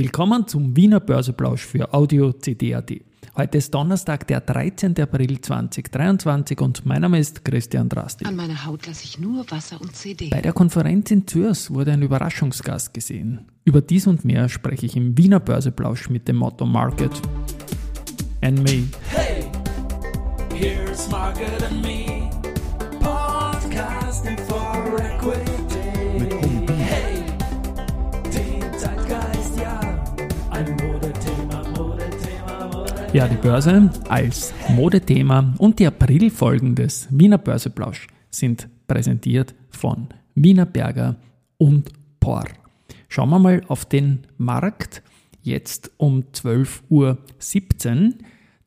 Willkommen zum Wiener Börseplausch für Audio CD.at. Heute ist Donnerstag, der 13. April 2023 und mein Name ist Christian Drasti. An meiner Haut lasse ich nur Wasser und CD. Bei der Konferenz in Zürs wurde ein Überraschungsgast gesehen. Über dies und mehr spreche ich im Wiener Börseplausch mit dem Motto Market and Me. Hey, here's Market and Me, podcasting for equity. Ja, die Börse als Modethema und die Aprilfolgen des Wiener Börseplausch sind präsentiert von Wiener Berger und Por. Schauen wir mal auf den Markt. Jetzt um 12.17 Uhr.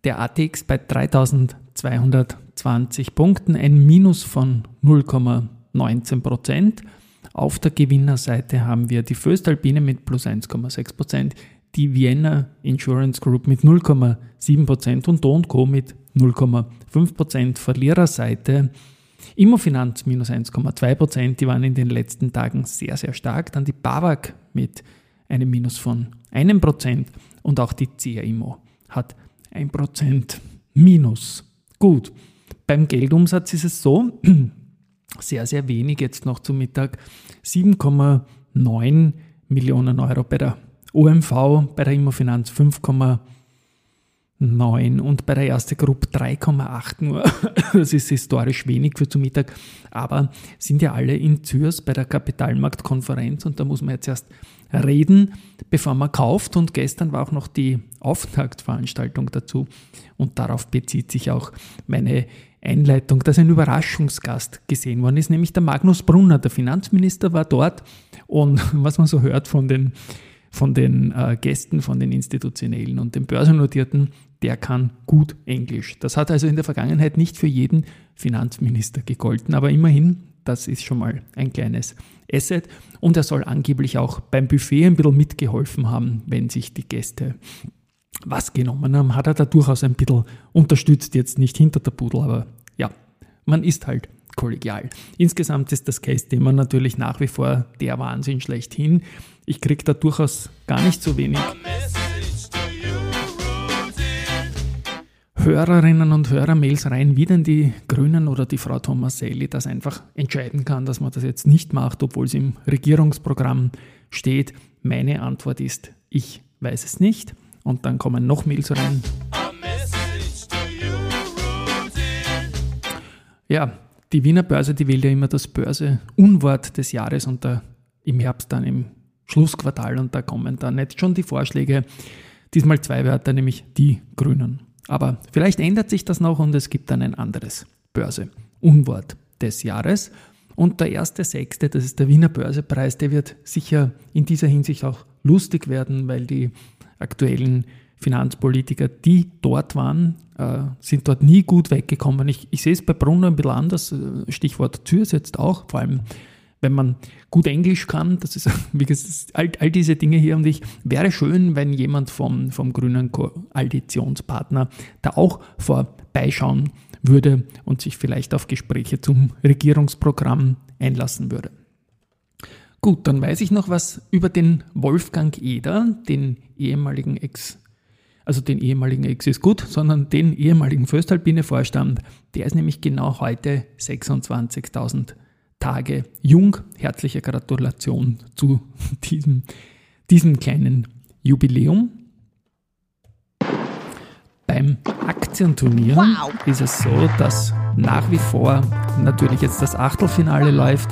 Der ATX bei 3220 Punkten, ein Minus von 0,19 Prozent. Auf der Gewinnerseite haben wir die Föstalpine mit plus 1,6 Prozent, die Vienna Insurance Group mit 0,7 Prozent und Do Co. mit 0,5 Prozent. Verliererseite Immofinanz minus 1,2 Prozent, die waren in den letzten Tagen sehr, sehr stark. Dann die BAWAG mit einem Minus von 1 Prozent und auch die CA Immo hat 1 Prozent Minus. Gut, beim Geldumsatz ist es so, sehr, sehr wenig jetzt noch zum Mittag, 7,9 Millionen Euro bei der OMV, bei der Immofinanz 5,9 und bei der ersten Gruppe 3,8 nur. Das ist historisch wenig für zum Mittag, aber sind ja alle in Zürs bei der Kapitalmarktkonferenz und da muss man jetzt erst reden, bevor man kauft und gestern war auch noch die Auftaktveranstaltung dazu und darauf bezieht sich auch meine Einleitung, dass ein Überraschungsgast gesehen worden ist, nämlich der Magnus Brunner, der Finanzminister war dort und was man so hört von den von den äh, Gästen, von den Institutionellen und den Börsennotierten, der kann gut Englisch. Das hat also in der Vergangenheit nicht für jeden Finanzminister gegolten, aber immerhin, das ist schon mal ein kleines Asset und er soll angeblich auch beim Buffet ein bisschen mitgeholfen haben, wenn sich die Gäste was genommen haben, hat er da durchaus ein bisschen unterstützt, jetzt nicht hinter der Pudel, aber ja, man ist halt kollegial. Insgesamt ist das Case-Thema natürlich nach wie vor der Wahnsinn schlechthin. Ich kriege da durchaus gar nicht so wenig. Hörerinnen und Hörer-Mails rein, wie denn die Grünen oder die Frau Tomaselli das einfach entscheiden kann, dass man das jetzt nicht macht, obwohl es im Regierungsprogramm steht. Meine Antwort ist, ich weiß es nicht. Und dann kommen noch Mails rein. Ja, die Wiener Börse, die wählt ja immer das Börse-Unwort des Jahres und da im Herbst dann im Schlussquartal und da kommen dann jetzt schon die Vorschläge. Diesmal zwei Wörter, nämlich die Grünen. Aber vielleicht ändert sich das noch und es gibt dann ein anderes Börse-Unwort des Jahres. Und der erste Sechste, das ist der Wiener Börsepreis, der wird sicher in dieser Hinsicht auch lustig werden, weil die aktuellen Finanzpolitiker, die dort waren, äh, sind dort nie gut weggekommen. Ich, ich sehe es bei Brunner ein bisschen anders, äh, Stichwort Zürs jetzt auch, vor allem wenn man gut Englisch kann, das ist wie gesagt, all, all diese Dinge hier und ich, wäre schön, wenn jemand vom, vom grünen Koalitionspartner da auch vorbeischauen würde und sich vielleicht auf Gespräche zum Regierungsprogramm einlassen würde. Gut, dann weiß ich noch was über den Wolfgang Eder, den ehemaligen Ex, also den ehemaligen Ex ist gut, sondern den ehemaligen Föstalpine Vorstand. Der ist nämlich genau heute 26.000 Tage jung. Herzliche Gratulation zu diesem, diesem kleinen Jubiläum. Beim Aktienturnier ist es so, dass nach wie vor natürlich jetzt das Achtelfinale läuft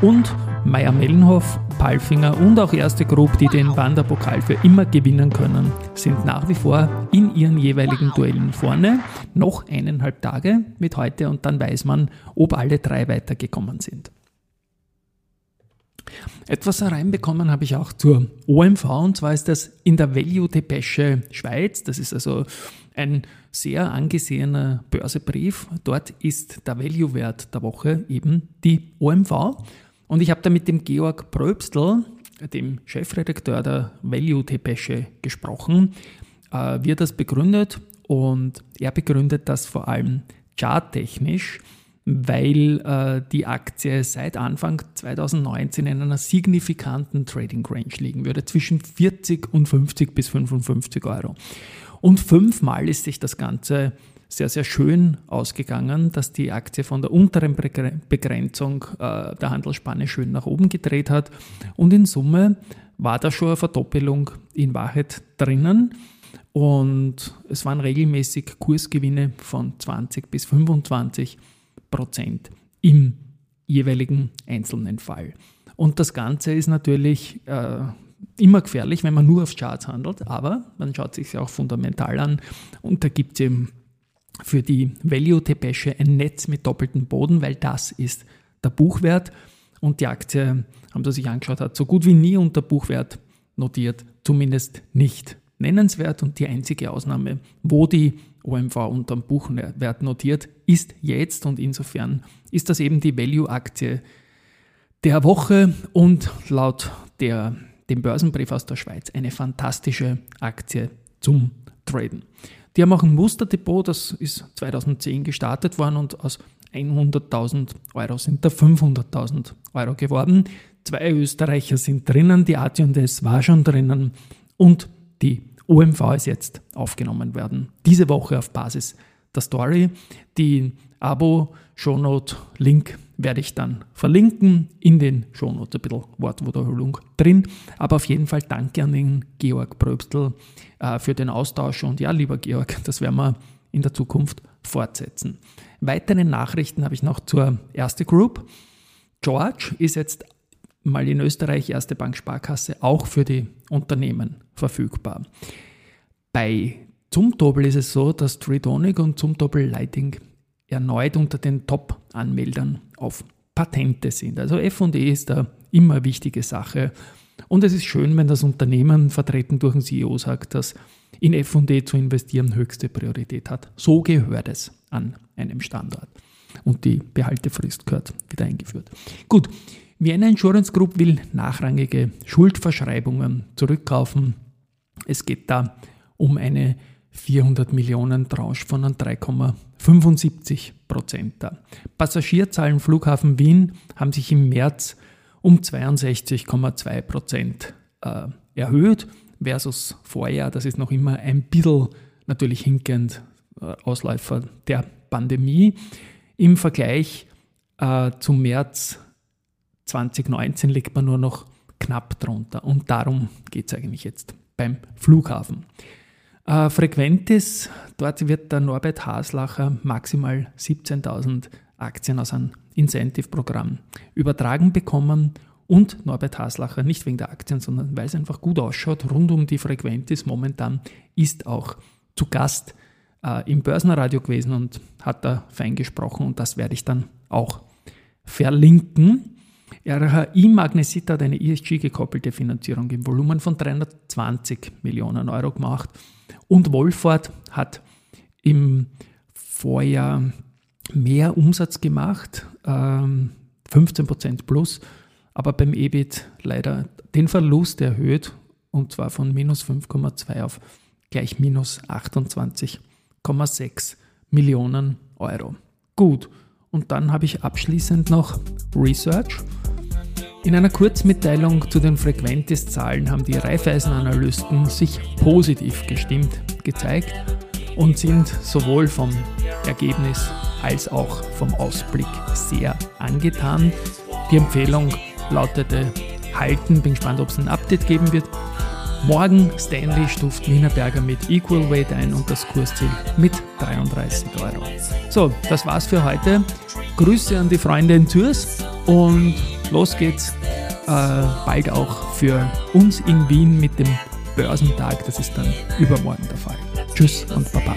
und Meier Mellenhoff, Palfinger und auch Erste Group, die den Wanderpokal für immer gewinnen können, sind nach wie vor in ihren jeweiligen Duellen vorne. Noch eineinhalb Tage mit heute und dann weiß man, ob alle drei weitergekommen sind. Etwas hereinbekommen habe ich auch zur OMV und zwar ist das in der Value Depesche Schweiz. Das ist also ein sehr angesehener Börsebrief. Dort ist der Value-Wert der Woche eben die OMV. Und ich habe da mit dem Georg Pröbstl, dem Chefredakteur der Value Depesche, gesprochen, äh, wie er das begründet. Und er begründet das vor allem charttechnisch weil äh, die Aktie seit Anfang 2019 in einer signifikanten Trading Range liegen würde, zwischen 40 und 50 bis 55 Euro. Und fünfmal ist sich das Ganze sehr, sehr schön ausgegangen, dass die Aktie von der unteren Begrenzung äh, der Handelsspanne schön nach oben gedreht hat. Und in Summe war da schon eine Verdoppelung in Wahrheit drinnen. Und es waren regelmäßig Kursgewinne von 20 bis 25 Prozent im jeweiligen einzelnen Fall. Und das Ganze ist natürlich äh, immer gefährlich, wenn man nur auf Charts handelt, aber man schaut sich ja auch fundamental an und da gibt es eben für die Value-Tepesche ein Netz mit doppeltem Boden, weil das ist der Buchwert und die Aktie, haben Sie sich angeschaut, hat so gut wie nie unter Buchwert notiert, zumindest nicht nennenswert und die einzige Ausnahme, wo die OMV unter dem Buchwert notiert, ist jetzt und insofern ist das eben die Value-Aktie der Woche und laut der, dem Börsenbrief aus der Schweiz eine fantastische Aktie zum Traden. Die haben auch ein Musterdepot, das ist 2010 gestartet worden und aus 100.000 Euro sind da 500.000 Euro geworden. Zwei Österreicher sind drinnen, die AT&S war schon drinnen und die OMV ist jetzt aufgenommen werden. Diese Woche auf Basis der Story. Die Abo-Shownote-Link werde ich dann verlinken in den Shownotes, ein bisschen Wortwiederholung drin. Aber auf jeden Fall danke an den Georg Pröbstl äh, für den Austausch und ja, lieber Georg, das werden wir in der Zukunft fortsetzen. Weitere Nachrichten habe ich noch zur Erste Group. George ist jetzt mal in Österreich Erste Bank Sparkasse auch für die Unternehmen verfügbar. Bei Zumtobel ist es so, dass Tritonic und Zumtobel Lighting erneut unter den Top-Anmeldern auf Patente sind. Also FE ist da immer eine wichtige Sache. Und es ist schön, wenn das Unternehmen, vertreten durch einen CEO, sagt, dass in FE zu investieren höchste Priorität hat. So gehört es an einem Standort. Und die Behaltefrist gehört wieder eingeführt. Gut, Vienna Insurance Group will nachrangige Schuldverschreibungen zurückkaufen. Es geht da um eine 400 Millionen Tranche von 3,75 Prozent. Passagierzahlen Flughafen Wien haben sich im März um 62,2 Prozent äh, erhöht versus Vorjahr. Das ist noch immer ein bisschen natürlich hinkend äh, Ausläufer der Pandemie. Im Vergleich äh, zum März 2019 liegt man nur noch knapp drunter. Und darum geht es eigentlich jetzt beim Flughafen. Äh, Frequentis, dort wird der Norbert Haslacher maximal 17.000 Aktien aus einem Incentive-Programm übertragen bekommen und Norbert Haslacher, nicht wegen der Aktien, sondern weil es einfach gut ausschaut, rund um die Frequentis momentan, ist auch zu Gast äh, im Börsenradio gewesen und hat da fein gesprochen und das werde ich dann auch verlinken. RHI Magnesit hat eine ESG-gekoppelte Finanzierung im Volumen von 320 Millionen Euro gemacht und Wolford hat im Vorjahr mehr Umsatz gemacht, 15% ähm, plus, aber beim EBIT leider den Verlust erhöht und zwar von minus 5,2 auf gleich minus 28,6 Millionen Euro. Gut, und dann habe ich abschließend noch Research. In einer Kurzmitteilung zu den Frequentis-Zahlen haben die Raiffeisen-Analysten sich positiv gestimmt gezeigt und sind sowohl vom Ergebnis als auch vom Ausblick sehr angetan. Die Empfehlung lautete halten, bin gespannt, ob es ein Update geben wird. Morgen Stanley stuft Wienerberger mit Equal Weight ein und das Kursziel mit 33 Euro. So, das war's für heute. Grüße an die Freunde in Zürs und los geht's äh, bald auch für uns in Wien mit dem Börsentag. Das ist dann übermorgen der Fall. Tschüss und Baba.